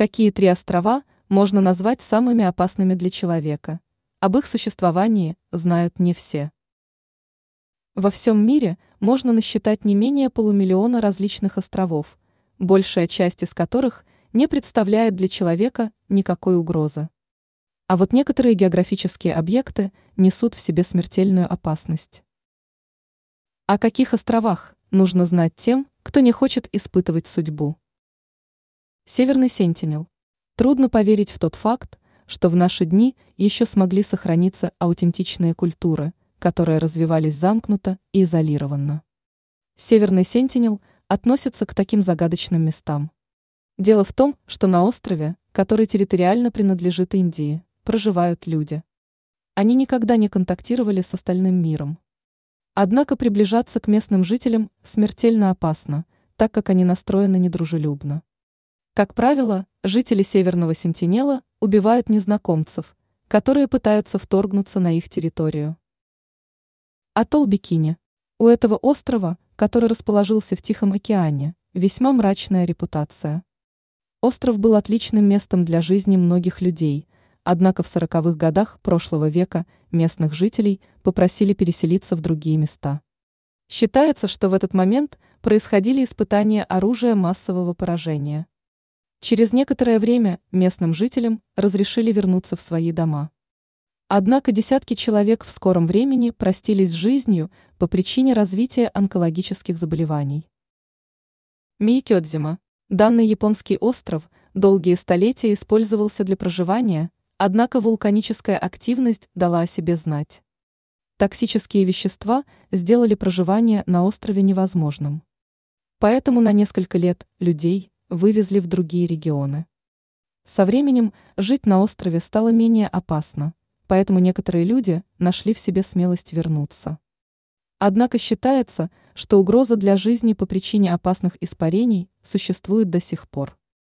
Какие три острова можно назвать самыми опасными для человека? Об их существовании знают не все. Во всем мире можно насчитать не менее полумиллиона различных островов, большая часть из которых не представляет для человека никакой угрозы. А вот некоторые географические объекты несут в себе смертельную опасность. О каких островах нужно знать тем, кто не хочет испытывать судьбу? Северный Сентинел. Трудно поверить в тот факт, что в наши дни еще смогли сохраниться аутентичные культуры, которые развивались замкнуто и изолированно. Северный Сентинел относится к таким загадочным местам. Дело в том, что на острове, который территориально принадлежит Индии, проживают люди. Они никогда не контактировали с остальным миром. Однако приближаться к местным жителям смертельно опасно, так как они настроены недружелюбно. Как правило, жители Северного Сентинела убивают незнакомцев, которые пытаются вторгнуться на их территорию. Атолл Бикини. У этого острова, который расположился в Тихом океане, весьма мрачная репутация. Остров был отличным местом для жизни многих людей, однако в сороковых годах прошлого века местных жителей попросили переселиться в другие места. Считается, что в этот момент происходили испытания оружия массового поражения. Через некоторое время местным жителям разрешили вернуться в свои дома. Однако десятки человек в скором времени простились с жизнью по причине развития онкологических заболеваний. Мейкёдзима. Данный японский остров долгие столетия использовался для проживания, однако вулканическая активность дала о себе знать. Токсические вещества сделали проживание на острове невозможным. Поэтому на несколько лет людей вывезли в другие регионы. Со временем жить на острове стало менее опасно, поэтому некоторые люди нашли в себе смелость вернуться. Однако считается, что угроза для жизни по причине опасных испарений существует до сих пор.